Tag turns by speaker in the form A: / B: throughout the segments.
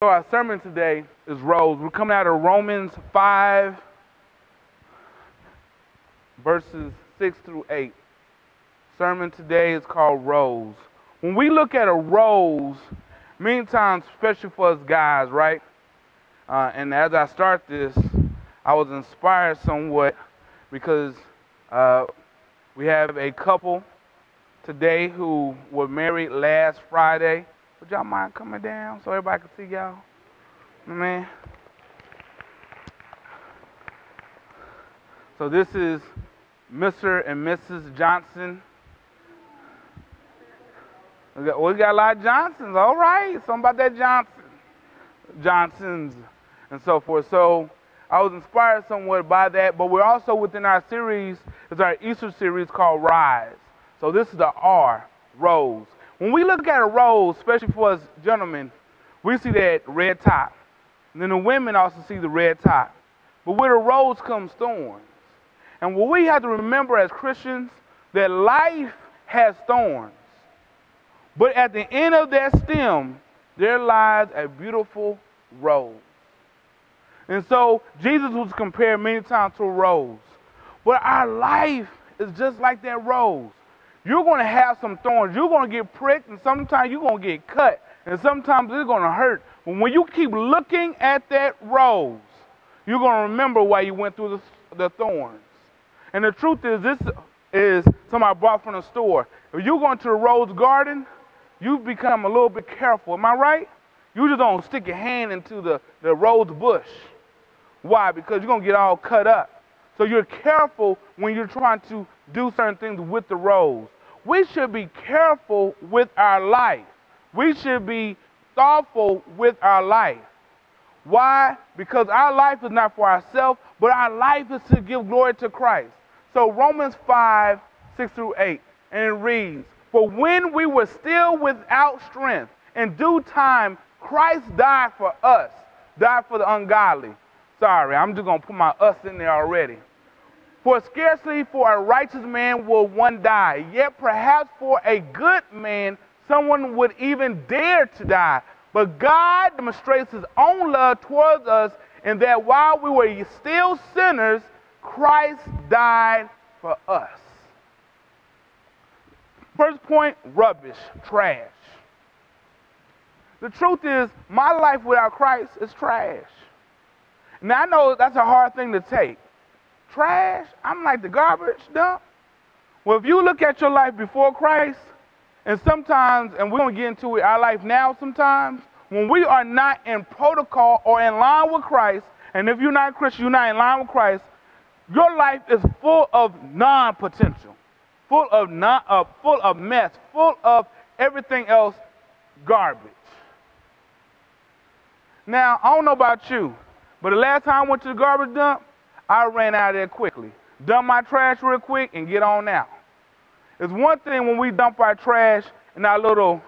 A: So our sermon today is Rose. We're coming out of Romans 5, verses 6 through 8. Sermon today is called Rose. When we look at a rose, many times, especially for us guys, right? Uh, and as I start this, I was inspired somewhat because uh, we have a couple today who were married last Friday. Would y'all mind coming down so everybody can see y'all? Man. So this is Mr. and Mrs. Johnson. We got, we got a lot of Johnsons. All right. Something about that Johnson. Johnsons and so forth. So I was inspired somewhat by that, but we're also within our series, it's our Easter series called Rise. So this is the R, Rose. When we look at a rose, especially for us gentlemen, we see that red top. And then the women also see the red top. But with a rose comes thorns. And what we have to remember as Christians, that life has thorns. But at the end of that stem, there lies a beautiful rose. And so Jesus was compared many times to a rose. But our life is just like that rose you're going to have some thorns. You're going to get pricked, and sometimes you're going to get cut, and sometimes it's going to hurt. But when you keep looking at that rose, you're going to remember why you went through the, the thorns. And the truth is, this is something I bought from the store. If you're going to the rose garden, you've become a little bit careful. Am I right? You just don't stick your hand into the, the rose bush. Why? Because you're going to get all cut up. So you're careful when you're trying to do certain things with the rose we should be careful with our life. We should be thoughtful with our life. Why? Because our life is not for ourselves, but our life is to give glory to Christ. So Romans 5, 6 through 8, and it reads, For when we were still without strength, in due time Christ died for us, died for the ungodly. Sorry, I'm just going to put my us in there already. For scarcely for a righteous man will one die, yet perhaps for a good man someone would even dare to die. But God demonstrates his own love towards us in that while we were still sinners, Christ died for us. First point rubbish, trash. The truth is, my life without Christ is trash. Now, I know that's a hard thing to take trash. I'm like the garbage dump. Well, if you look at your life before Christ, and sometimes, and we're going to get into it, our life now sometimes, when we are not in protocol or in line with Christ, and if you're not a Christian, you're not in line with Christ, your life is full of non-potential, full of non, uh, full of mess, full of everything else garbage. Now, I don't know about you, but the last time I went to the garbage dump, I ran out of there quickly. Dump my trash real quick and get on out. It's one thing when we dump our trash in our little,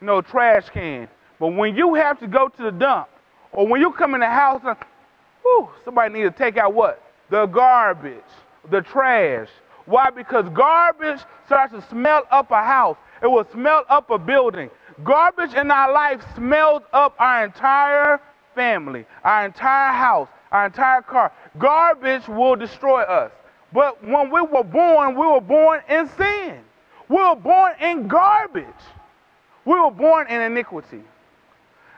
A: you know, trash can. But when you have to go to the dump, or when you come in the house, and, whew, somebody need to take out what? The garbage, the trash. Why? Because garbage starts to smell up a house. It will smell up a building. Garbage in our life smells up our entire family, our entire house, our entire car. Garbage will destroy us. But when we were born, we were born in sin. We were born in garbage. We were born in iniquity.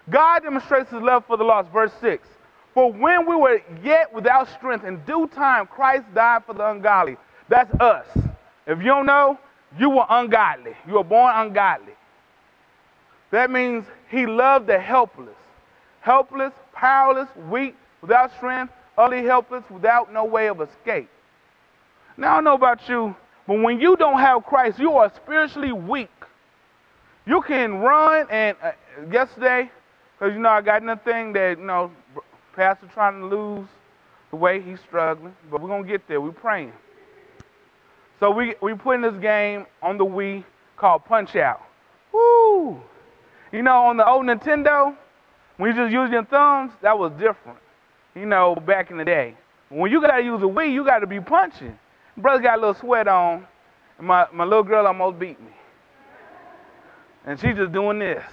A: God demonstrates his love for the lost. Verse 6. For when we were yet without strength, in due time Christ died for the ungodly. That's us. If you don't know, you were ungodly. You were born ungodly. That means he loved the helpless. Helpless, powerless, weak, without strength, utterly helpless, without no way of escape. Now, I don't know about you, but when you don't have Christ, you are spiritually weak. You can run, and uh, yesterday, because you know I got nothing that, you know, Pastor trying to lose the way he's struggling, but we're going to get there. We're praying. So we, we put in this game on the Wii called Punch Out. Woo! You know, on the old Nintendo, when you just use your thumbs, that was different you know, back in the day. When you gotta use a Wii, you gotta be punching. Brother got a little sweat on, and my, my little girl almost beat me. And she's just doing this.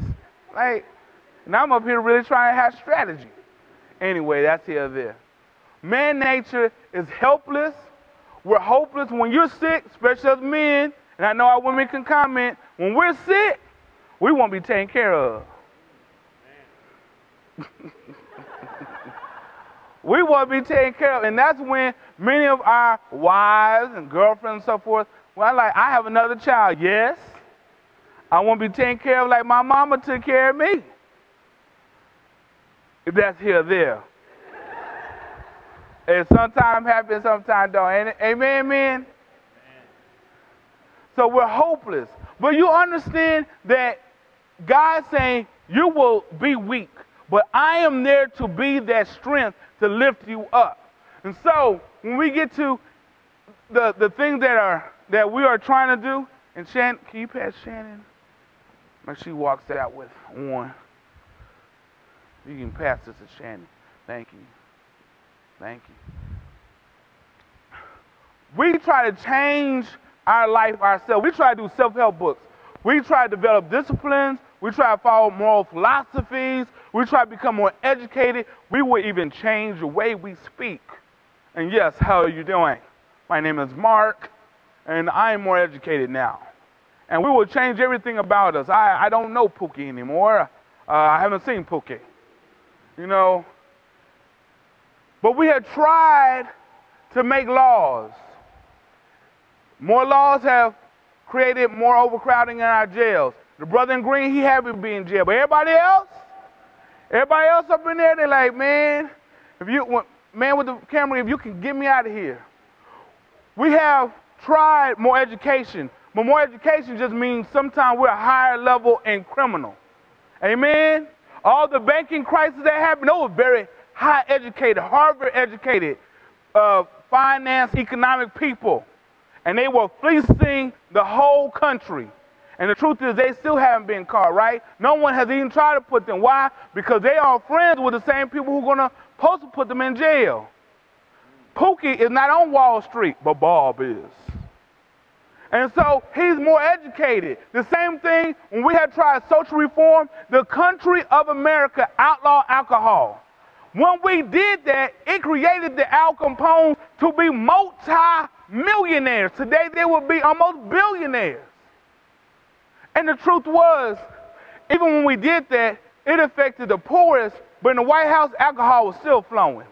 A: Like, And I'm up here really trying to have strategy. Anyway, that's here there. Man nature is helpless. We're hopeless when you're sick, especially as men. And I know our women can comment. When we're sick, we won't be taken care of. we want to be taken care of. And that's when many of our wives and girlfriends and so forth, well, like, I have another child. Yes. I want to be taken care of like my mama took care of me. If that's here or there. It sometimes happens, sometimes don't. Amen, amen? So we're hopeless. But you understand that God's saying, You will be weak, but I am there to be that strength to lift you up. And so when we get to the, the things that are that we are trying to do, and Shannon, can you pass Shannon? Make sure she walks out with one. You can pass this to Shannon. Thank you. Thank you. We try to change our life ourselves. We try to do self help books. We try to develop disciplines. We try to follow moral philosophies. We try to become more educated. We will even change the way we speak. And yes, how are you doing? My name is Mark, and I am more educated now. And we will change everything about us. I, I don't know Pookie anymore. Uh, I haven't seen Pookie. You know, but we have tried to make laws. More laws have created more overcrowding in our jails. The brother in green, he happy to be in jail. But everybody else, everybody else up in there, they're like, man, if you, man with the camera, if you can get me out of here. We have tried more education, but more education just means sometimes we're a higher level in criminal. Amen? All the banking crisis that happened, those were very high educated, Harvard educated, uh, finance, economic people. And they were fleecing the whole country. And the truth is, they still haven't been caught, right? No one has even tried to put them. Why? Because they are friends with the same people who are going to supposed to put them in jail. Pookie is not on Wall Street, but Bob is. And so he's more educated. The same thing when we had tried social reform, the country of America outlawed alcohol. When we did that, it created the Al Capone to be multi-millionaires. Today they would be almost billionaires. And the truth was, even when we did that, it affected the poorest, but in the White House, alcohol was still flowing.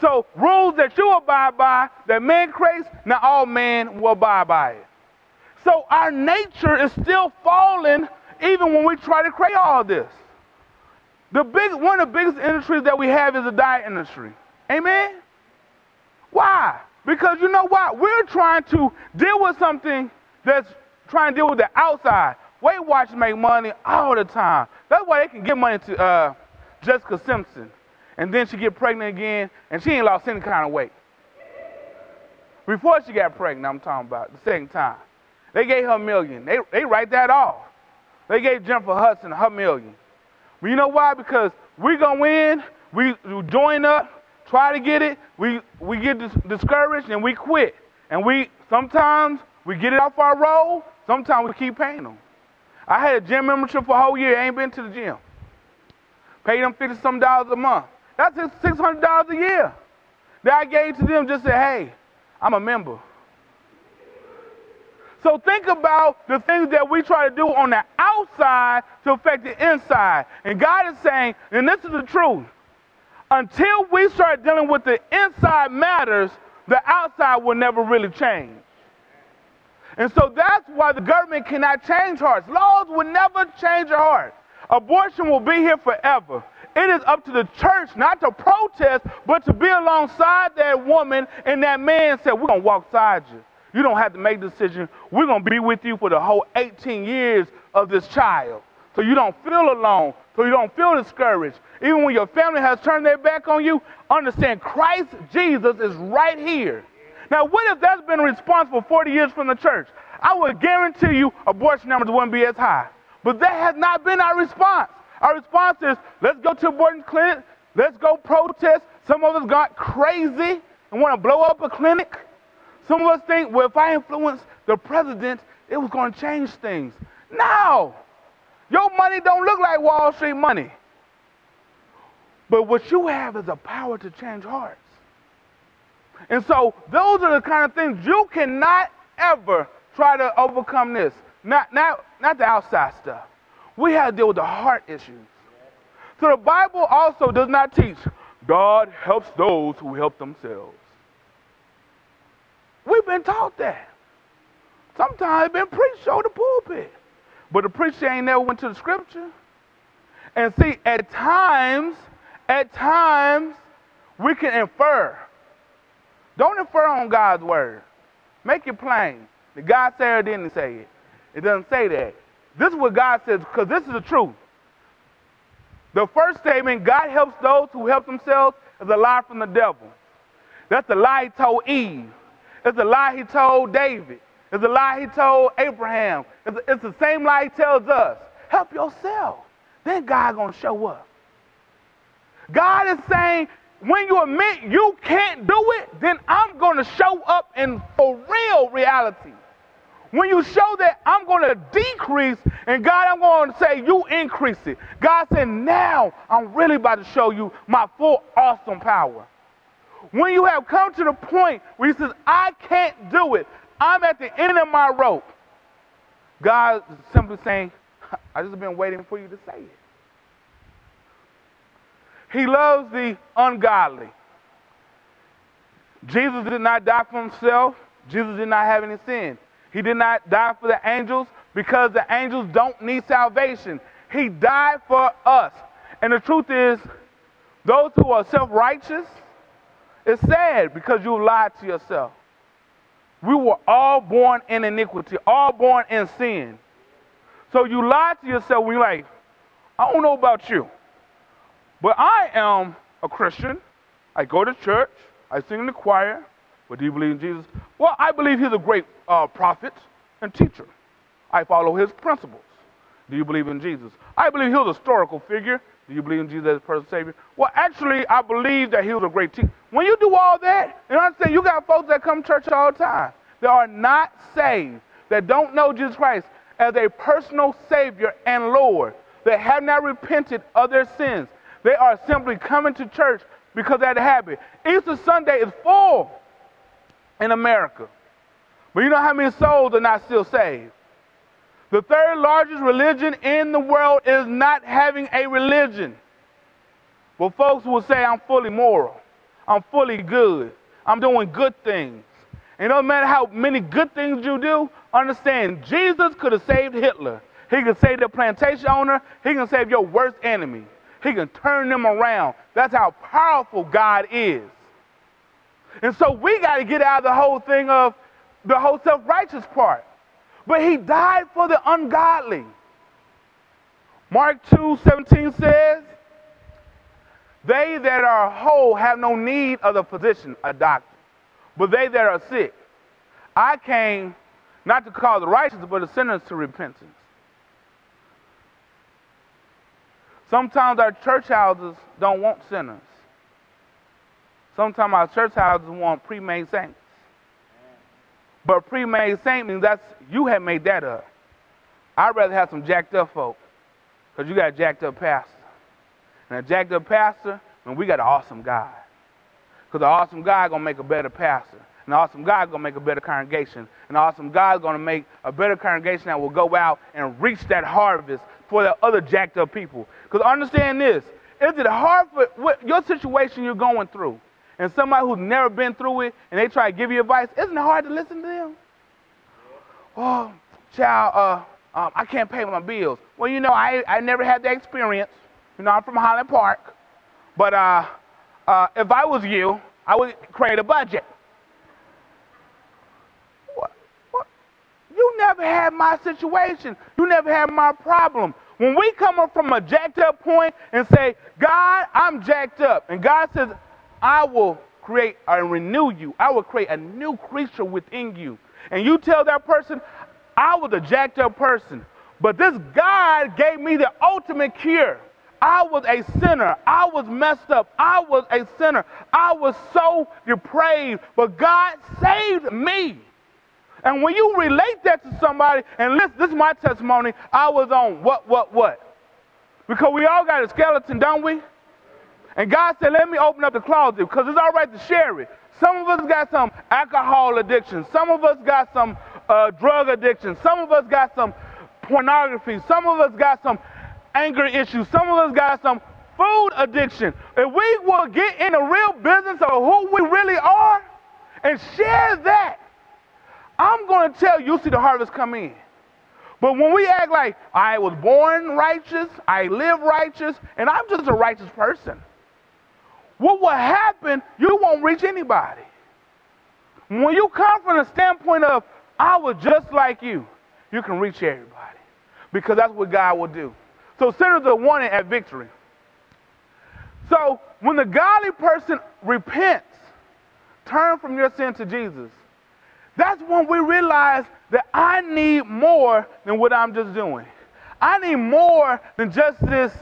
A: So rules that you abide by, that man creates, not all men will abide by it. So our nature is still falling even when we try to create all this. The big, one of the biggest industries that we have is the diet industry. Amen? Why? Because you know what? We're trying to deal with something that's trying to deal with the outside. Weight Watchers make money all the time. That's why they can give money to uh, Jessica Simpson. And then she get pregnant again, and she ain't lost any kind of weight. Before she got pregnant, I'm talking about the second time. They gave her a million. They, they write that off. They gave Jennifer Hudson her million. But you know why? Because we go in, we join up, try to get it, we, we get dis- discouraged and we quit. And we sometimes we get it off our roll, sometimes we keep paying them. I had a gym membership for a whole year, ain't been to the gym. Paid them fifty some dollars a month. That's six hundred dollars a year. That I gave to them just say, hey, I'm a member. So think about the things that we try to do on the outside to affect the inside. And God is saying, and this is the truth, until we start dealing with the inside matters, the outside will never really change. And so that's why the government cannot change hearts. Laws will never change a heart. Abortion will be here forever. It is up to the church not to protest, but to be alongside that woman and that man say, We're going to walk beside you. You don't have to make the decision. We're going to be with you for the whole 18 years of this child. So you don't feel alone, so you don't feel discouraged. Even when your family has turned their back on you, understand Christ Jesus is right here. Now, what if that's been responsible 40 years from the church? I would guarantee you abortion numbers wouldn't be as high. But that has not been our response. Our response is let's go to abortion clinic, let's go protest. Some of us got crazy and want to blow up a clinic. Some of us think, well, if I influence the president, it was going to change things. No. Your money don't look like Wall Street money. But what you have is a power to change hearts. And so those are the kind of things you cannot ever try to overcome this. Not, not, not the outside stuff. We have to deal with the heart issues. So the Bible also does not teach God helps those who help themselves. We've been taught that. Sometimes been preached on the pulpit. But the preacher ain't never went to the scripture. And see, at times, at times, we can infer. Don't infer on God's word. Make it plain. Did God said or didn't say it? It doesn't say that. This is what God says, because this is the truth. The first statement, God helps those who help themselves, is a lie from the devil. That's the lie he told Eve. It's the lie he told David. It's the lie he told Abraham. It's, it's the same lie he tells us. Help yourself. Then God gonna show up. God is saying, when you admit you can't do it, then I'm gonna show up in for real reality. When you show that I'm going to decrease, and God, I'm going to say, you increase it. God said, now I'm really about to show you my full awesome power. When you have come to the point where He says, I can't do it, I'm at the end of my rope. God is simply saying, I just been waiting for you to say it. He loves the ungodly. Jesus did not die for himself. Jesus did not have any sin. He did not die for the angels because the angels don't need salvation. He died for us. And the truth is, those who are self righteous, it's sad because you lied to yourself. We were all born in iniquity, all born in sin. So you lie to yourself when you're like, I don't know about you, but I am a Christian. I go to church, I sing in the choir, but do you believe in Jesus? Well, I believe he's a great uh, prophet and teacher. I follow his principles. Do you believe in Jesus? I believe he was a historical figure. Do you believe in Jesus as a personal Savior? Well, actually, I believe that he was a great teacher. When you do all that, you understand, you got folks that come to church all the time that are not saved, that don't know Jesus Christ as a personal Savior and Lord, that have not repented of their sins. They are simply coming to church because that habit. Easter Sunday is full in America. But you know how many souls are not still saved? The third largest religion in the world is not having a religion. Well, folks will say, I'm fully moral. I'm fully good. I'm doing good things. And no matter how many good things you do, understand Jesus could have saved Hitler. He can save the plantation owner. He can save your worst enemy. He can turn them around. That's how powerful God is. And so we got to get out of the whole thing of the whole self righteous part. But he died for the ungodly. Mark 2 17 says, They that are whole have no need of the physician, a doctor, but they that are sick. I came not to call the righteous, but the sinners to repentance. Sometimes our church houses don't want sinners. Sometimes our church houses want pre-made saints. But pre-made saint means that's you have made that up. I'd rather have some jacked up folk, because you got a jacked up pastor. And a jacked up pastor, and we got an awesome guy. Because the awesome guy gonna make a better pastor. An awesome guy gonna make a better congregation. An awesome guy gonna make a better congregation that will go out and reach that harvest for the other jacked up people. Because understand this: is it hard for what, your situation you're going through? and somebody who's never been through it and they try to give you advice, isn't it hard to listen to them? Oh, child, uh, um, I can't pay my bills. Well, you know, I, I never had that experience. You know, I'm from Highland Park. But uh, uh, if I was you, I would create a budget. What? What? You never had my situation. You never had my problem. When we come up from a jacked up point and say, God, I'm jacked up, and God says, I will create and renew you. I will create a new creature within you. And you tell that person, I was a jacked up person, but this God gave me the ultimate cure. I was a sinner. I was messed up. I was a sinner. I was so depraved, but God saved me. And when you relate that to somebody, and listen, this is my testimony, I was on what, what, what? Because we all got a skeleton, don't we? And God said, let me open up the closet because it's all right to share it. Some of us got some alcohol addiction. Some of us got some uh, drug addiction. Some of us got some pornography. Some of us got some anger issues. Some of us got some food addiction. If we will get in the real business of who we really are and share that, going to tell you, you'll see the harvest come in. But when we act like I was born righteous, I live righteous, and I'm just a righteous person, what will happen, you won't reach anybody. When you come from the standpoint of, I was just like you, you can reach everybody. Because that's what God will do. So sinners are wanted at victory. So when the godly person repents, turn from your sin to Jesus, that's when we realize that I need more than what I'm just doing. I need more than just this,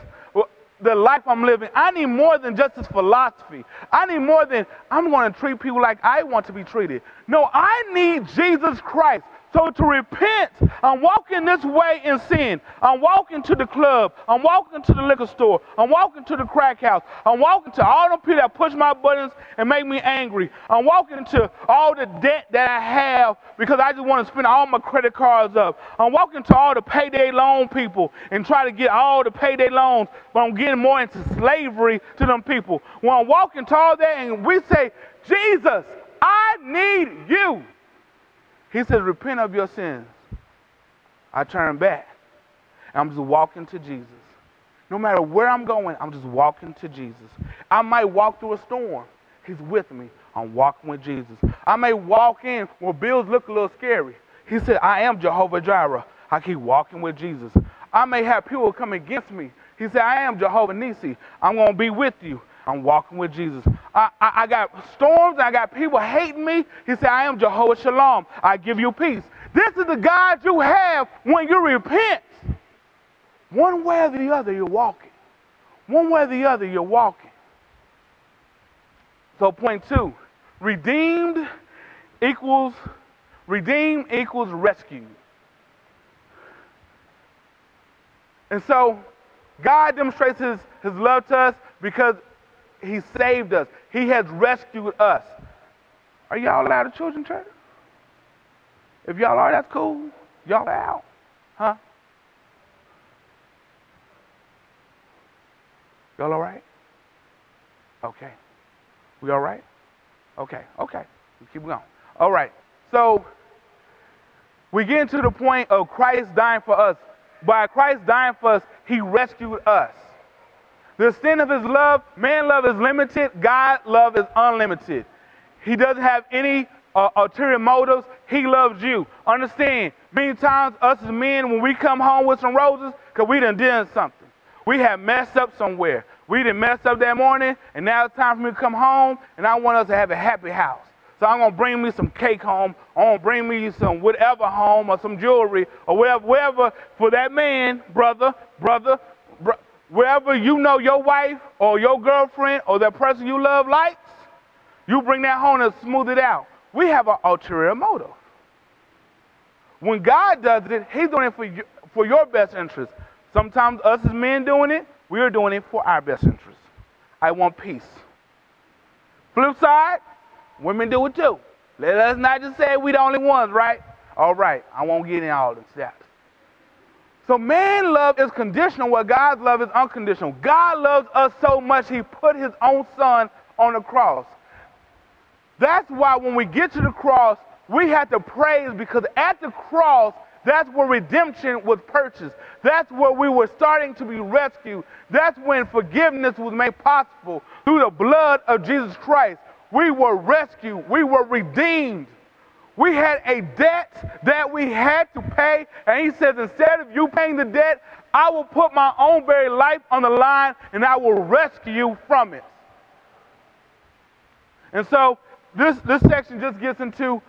A: the life I'm living. I need more than just this philosophy. I need more than I'm going to treat people like I want to be treated. No, I need Jesus Christ. So to repent, I'm walking this way in sin. I'm walking to the club. I'm walking to the liquor store. I'm walking to the crack house. I'm walking to all the people that push my buttons and make me angry. I'm walking to all the debt that I have because I just want to spend all my credit cards up. I'm walking to all the payday loan people and try to get all the payday loans, but I'm getting more into slavery to them people. When I'm walking to all that and we say, Jesus, I need you. He says, Repent of your sins. I turn back. I'm just walking to Jesus. No matter where I'm going, I'm just walking to Jesus. I might walk through a storm. He's with me. I'm walking with Jesus. I may walk in where bills look a little scary. He said, I am Jehovah Jireh. I keep walking with Jesus. I may have people come against me. He said, I am Jehovah Nissi. I'm going to be with you. I'm walking with Jesus. I, I, I, got storms, I got people hating me. He said, I am Jehovah Shalom. I give you peace. This is the God you have when you repent. One way or the other, you're walking. One way or the other, you're walking. So, point two redeemed equals redeemed equals rescued. And so, God demonstrates his, his love to us because he saved us. He has rescued us. Are y'all out of children church? If y'all are, that's cool. Y'all out. Huh? Y'all all right? Okay. We all right? Okay, okay. We keep going. All right. So we get to the point of Christ dying for us. By Christ dying for us, he rescued us. The extent of his love, man love is limited, God love is unlimited. He doesn't have any uh, ulterior motives. He loves you. Understand, many times us as men, when we come home with some roses, because we done did something. We have messed up somewhere. We didn't mess up that morning, and now it's time for me to come home, and I want us to have a happy house. So I'm gonna bring me some cake home. I'm gonna bring me some whatever home or some jewelry or whatever, whatever for that man, brother, brother, wherever you know your wife or your girlfriend or the person you love likes, you bring that home and smooth it out. We have an ulterior motive. When God does it, He's doing it for, you, for your best interest. Sometimes us as men doing it, we are doing it for our best interest. I want peace. Flip side, women do it too. Let us not just say we the only ones, right? All right, I won't get in all this steps. So man love is conditional, where God's love is unconditional. God loves us so much, he put his own son on the cross. That's why when we get to the cross, we have to praise because at the cross, that's where redemption was purchased. That's where we were starting to be rescued. That's when forgiveness was made possible through the blood of Jesus Christ. We were rescued. We were redeemed. We had a debt that we had to pay, and he says, instead of you paying the debt, I will put my own very life on the line and I will rescue you from it. And so this, this section just gets into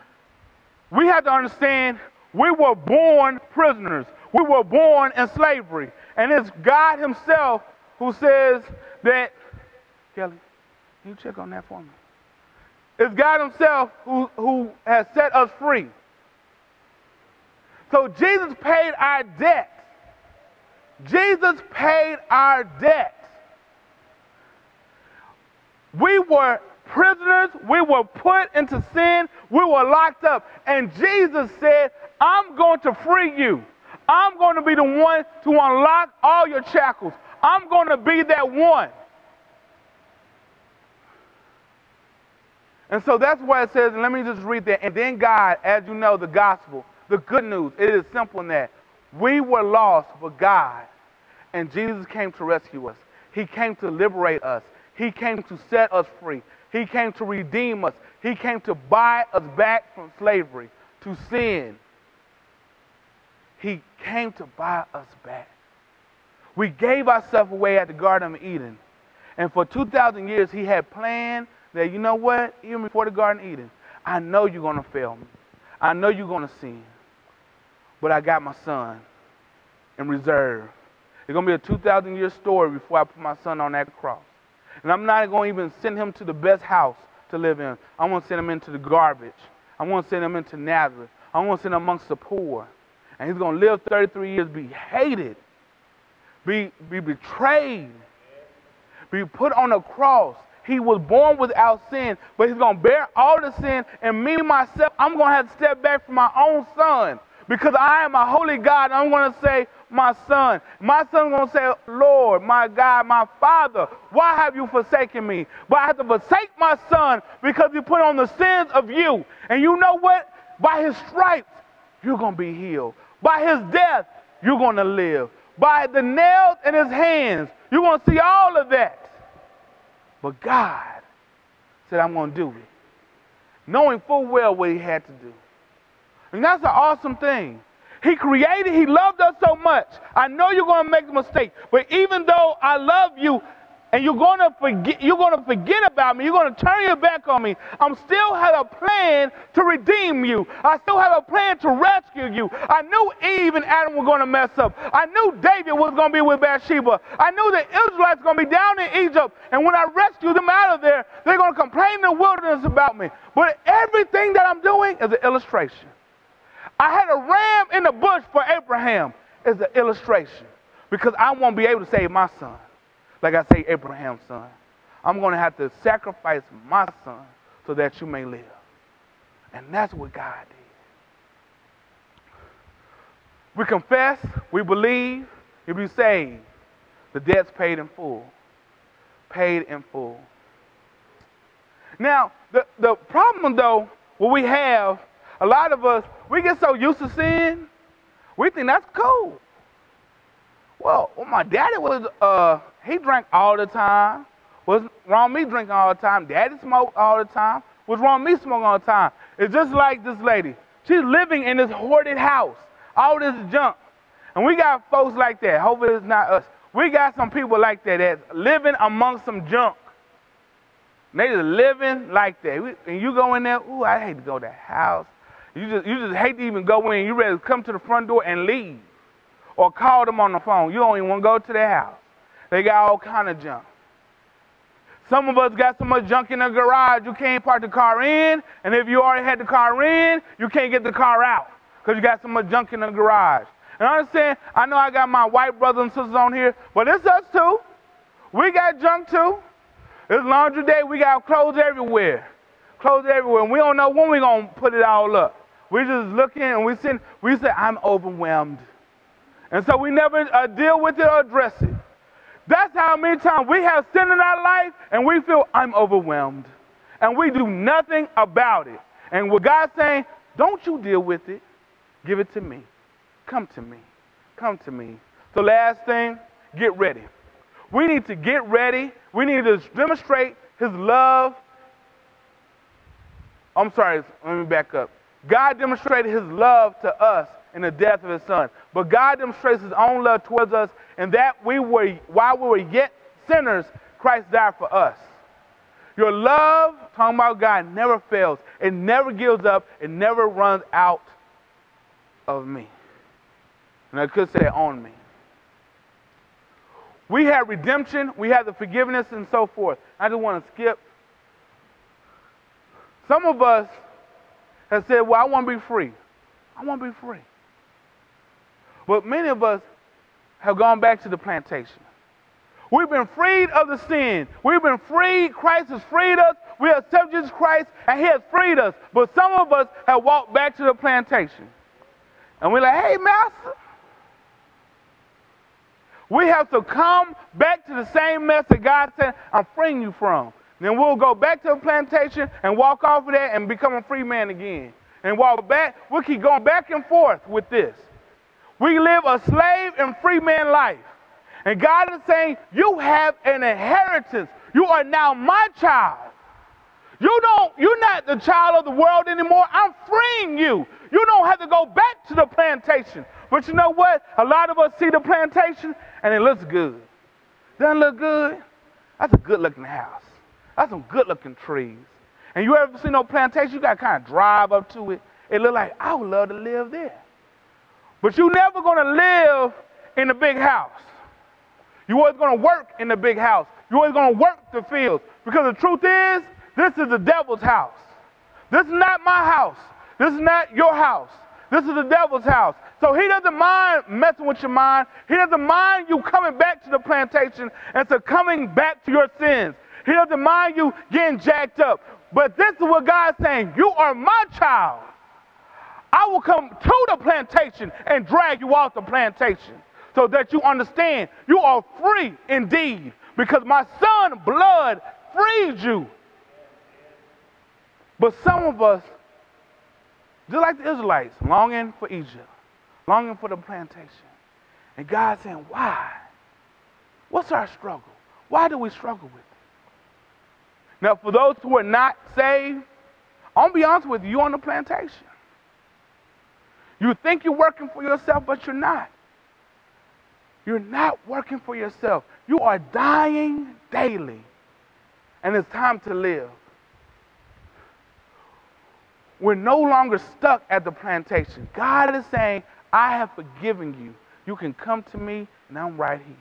A: we have to understand we were born prisoners. We were born in slavery. And it's God Himself who says that, Kelly, you check on that for me? It's God Himself who, who has set us free. So Jesus paid our debt. Jesus paid our debt. We were prisoners, we were put into sin, we were locked up. And Jesus said, I'm going to free you. I'm going to be the one to unlock all your shackles. I'm going to be that one. And so that's why it says, let me just read that. And then God, as you know, the gospel, the good news, it is simple in that. We were lost, but God, and Jesus came to rescue us. He came to liberate us. He came to set us free. He came to redeem us. He came to buy us back from slavery, to sin. He came to buy us back. We gave ourselves away at the Garden of Eden. And for 2,000 years, He had planned that, you know what, even before the Garden Eden, I know you're going to fail me. I know you're going to sin. But I got my son in reserve. It's going to be a 2,000 year story before I put my son on that cross. And I'm not going to even send him to the best house to live in. I want to send him into the garbage. I want to send him into Nazareth. I want to send him amongst the poor. And he's going to live 33 years, be hated, be, be betrayed, be put on a cross. He was born without sin, but he's going to bear all the sin. And me, myself, I'm going to have to step back from my own son because I am a holy God. I'm going to say, my son. My son going to say, Lord, my God, my father, why have you forsaken me? But I have to forsake my son because he put on the sins of you. And you know what? By his stripes, you're going to be healed. By his death, you're going to live. By the nails in his hands, you're going to see all of that. But God said, I'm going to do it. Knowing full well what he had to do. And that's an awesome thing. He created, He loved us so much. I know you're going to make a mistake, but even though I love you and you're going to forget, you're going to forget about me, you're going to turn your back on me, I'm still had a plan to redeem you. I still have a plan to rescue you. I knew Eve and Adam were going to mess up. I knew David was going to be with Bathsheba. I knew the Israelites were going to be down in Egypt, and when I rescue them out of there, they're going to complain in the wilderness about me. But everything that I'm doing is an illustration. I had a ram in the bush for Abraham is an illustration because I won't be able to save my son like I say Abraham's son. I'm going to have to sacrifice my son so that you may live. And that's what God did. We confess, we believe, if we saved. The debt's paid in full. Paid in full. Now, the, the problem though, what we have a lot of us, we get so used to sin, we think that's cool. Well, well my daddy was, uh, he drank all the time. Was wrong me drinking all the time. Daddy smoked all the time. Was wrong me smoking all the time. It's just like this lady. She's living in this hoarded house, all this junk. And we got folks like that. Hopefully it's not us. We got some people like that that's living among some junk. they just living like that. And you go in there, ooh, I hate to go to that house. You just, you just hate to even go in. You ready to come to the front door and leave. Or call them on the phone. You don't even want to go to their house. They got all kind of junk. Some of us got so much junk in the garage you can't park the car in, and if you already had the car in, you can't get the car out because you got so much junk in the garage. And I understand, I know I got my white brothers and sisters on here, but it's us too. We got junk too. It's laundry day, we got clothes everywhere. Clothes everywhere, and we don't know when we're going to put it all up. We're just looking and we say, we say, I'm overwhelmed. And so we never uh, deal with it or address it. That's how many times we have sin in our life and we feel, I'm overwhelmed. And we do nothing about it. And what God's saying, don't you deal with it. Give it to me. Come to me. Come to me. So, last thing, get ready. We need to get ready. We need to demonstrate His love. I'm sorry, let me back up. God demonstrated his love to us in the death of his son. But God demonstrates his own love towards us and that we were, while we were yet sinners, Christ died for us. Your love, talking about God, never fails. It never gives up. It never runs out of me. And I could say on me. We have redemption, we have the forgiveness, and so forth. I just want to skip. Some of us have said, Well, I want to be free. I want to be free. But many of us have gone back to the plantation. We've been freed of the sin. We've been freed. Christ has freed us. We accept Jesus Christ, and He has freed us. But some of us have walked back to the plantation. And we're like, hey, Master, we have to come back to the same mess that God said, I'm freeing you from. Then we'll go back to the plantation and walk off of that and become a free man again. And walk back, we'll keep going back and forth with this. We live a slave and free man life. And God is saying, You have an inheritance. You are now my child. You don't, you're not the child of the world anymore. I'm freeing you. You don't have to go back to the plantation. But you know what? A lot of us see the plantation and it looks good. Doesn't look good? That's a good looking house. That's some good looking trees. And you ever see no plantation? You got to kind of drive up to it. It look like, I would love to live there. But you're never going to live in a big house. You're always going to work in the big house. You're always going to work the fields. Because the truth is, this is the devil's house. This is not my house. This is not your house. This is the devil's house. So he doesn't mind messing with your mind. He doesn't mind you coming back to the plantation and succumbing back to your sins. He doesn't mind you getting jacked up. But this is what God's saying You are my child. I will come to the plantation and drag you off the plantation so that you understand you are free indeed because my son blood freed you. But some of us, just like the Israelites, longing for Egypt longing for the plantation. And God saying, Why? What's our struggle? Why do we struggle with it? Now, for those who are not saved, I'll be honest with you, you're on the plantation. You think you're working for yourself, but you're not. You're not working for yourself. You are dying daily, and it's time to live. We're no longer stuck at the plantation. God is saying, I have forgiven you. You can come to me, and I'm right here.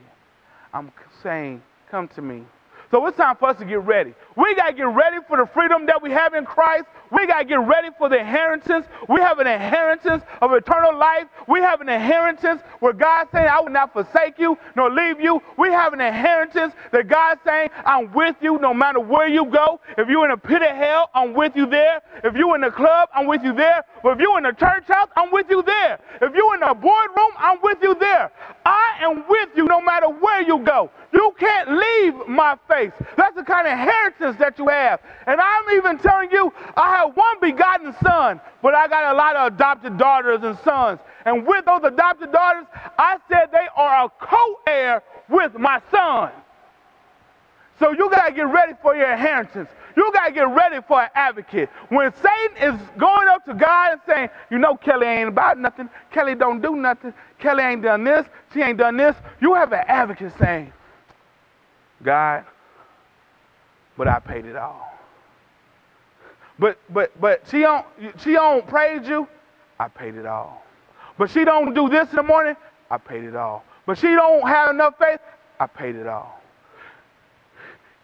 A: I'm saying, Come to me. So it's time for us to get ready. We got to get ready for the freedom that we have in Christ. We got to get ready for the inheritance. We have an inheritance of eternal life. We have an inheritance where God's saying, I will not forsake you nor leave you. We have an inheritance that God's saying, I'm with you no matter where you go. If you're in a pit of hell, I'm with you there. If you're in a club, I'm with you there. But if you're in a church house, I'm with you there. If you're in a boardroom, I'm with you there. I am with you no matter where you go. You can't leave my face. That's the kind of inheritance that you have. And I'm even telling you, I have one begotten son, but I got a lot of adopted daughters and sons. And with those adopted daughters, I said they are a co heir with my son. So you got to get ready for your inheritance. You got to get ready for an advocate. When Satan is going up to God and saying, you know, Kelly ain't about nothing. Kelly don't do nothing. Kelly ain't done this. She ain't done this. You have an advocate saying, God, but I paid it all. But but but she don't she don't praise you, I paid it all. But she don't do this in the morning, I paid it all. But she don't have enough faith, I paid it all.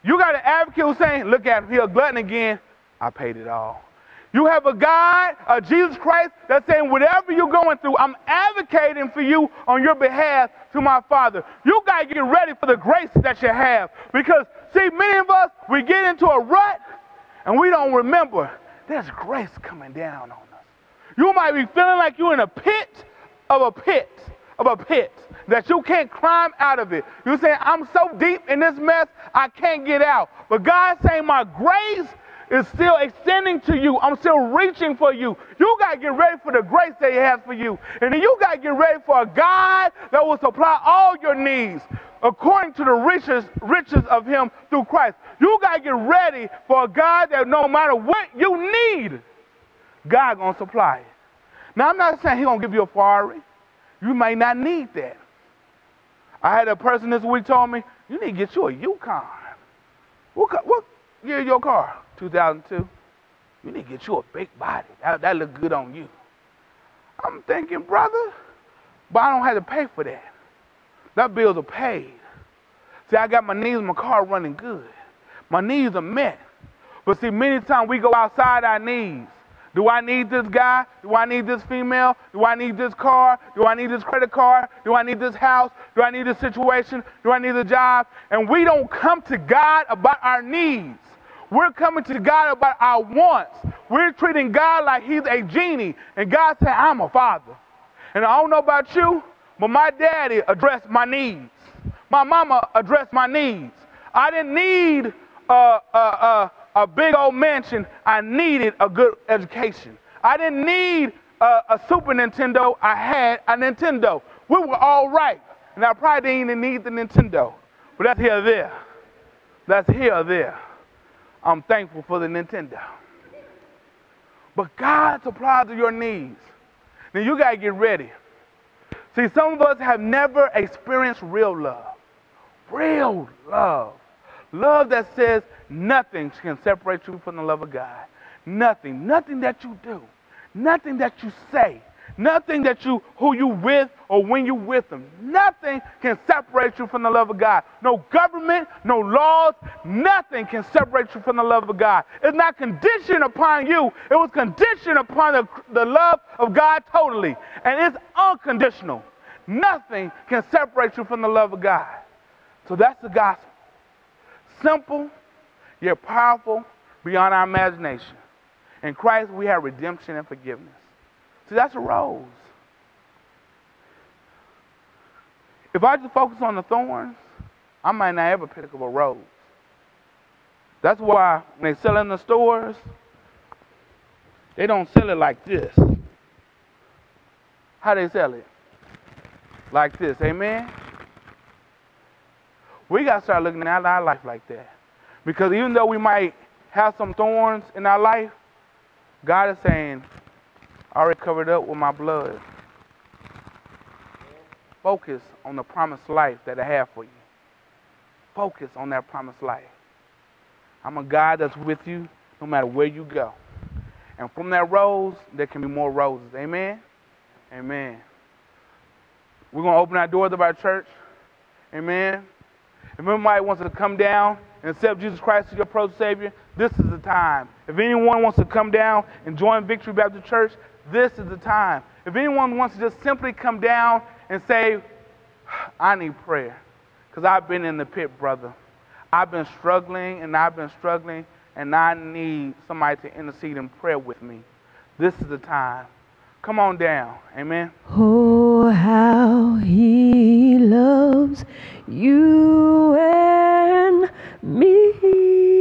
A: You got an advocate who's saying, look at him, he a glutton again, I paid it all. You have a God, a Jesus Christ, that's saying, whatever you're going through, I'm advocating for you on your behalf to my Father. You got to get ready for the grace that you have. Because, see, many of us, we get into a rut and we don't remember there's grace coming down on us. You might be feeling like you're in a pit of a pit, of a pit, that you can't climb out of it. You're saying, I'm so deep in this mess, I can't get out. But God's saying, My grace is still extending to you. I'm still reaching for you. You got to get ready for the grace that He has for you. And then you got to get ready for a God that will supply all your needs according to the riches, riches of Him through Christ. You got to get ready for a God that no matter what you need, God going to supply it. Now, I'm not saying He going to give you a Ferrari. You may not need that. I had a person this week told me, you need to get you a Yukon. What, what year your car? 2002. You need to get you a big body. That, that look good on you. I'm thinking, brother, but I don't have to pay for that. That bills are paid. See, I got my knees my car running good. My needs are met. But see, many times we go outside our needs. Do I need this guy? Do I need this female? Do I need this car? Do I need this credit card? Do I need this house? Do I need this situation? Do I need a job? And we don't come to God about our needs. We're coming to God about our wants. We're treating God like He's a genie. And God said, I'm a father. And I don't know about you, but my daddy addressed my needs. My mama addressed my needs. I didn't need a, a, a, a big old mansion. I needed a good education. I didn't need a, a Super Nintendo. I had a Nintendo. We were all right. And I probably didn't even need the Nintendo. But that's here or there. That's here or there. I'm thankful for the Nintendo. But God supplies your needs. Then you got to get ready. See, some of us have never experienced real love. Real love. Love that says nothing can separate you from the love of God. Nothing. Nothing that you do. Nothing that you say. Nothing that you, who you with or when you with them. Nothing can separate you from the love of God. No government, no laws, nothing can separate you from the love of God. It's not conditioned upon you. It was conditioned upon the, the love of God totally. And it's unconditional. Nothing can separate you from the love of God. So that's the gospel. Simple, yet powerful beyond our imagination. In Christ, we have redemption and forgiveness. See, that's a rose. If I just focus on the thorns, I might not ever pick up a rose. That's why when they sell in the stores, they don't sell it like this. How they sell it? Like this, amen? We got to start looking at our life like that. Because even though we might have some thorns in our life, God is saying, already covered up with my blood. Focus on the promised life that I have for you. Focus on that promised life. I'm a God that's with you no matter where you go. And from that rose, there can be more roses. Amen? Amen. We're going to open our doors of our church. Amen. If anybody wants to come down and accept Jesus Christ as your personal Savior, this is the time. If anyone wants to come down and join Victory Baptist Church, this is the time. If anyone wants to just simply come down and say, I need prayer, because I've been in the pit, brother. I've been struggling and I've been struggling, and I need somebody to intercede in prayer with me. This is the time. Come on down. Amen.
B: Oh, how he loves you and me.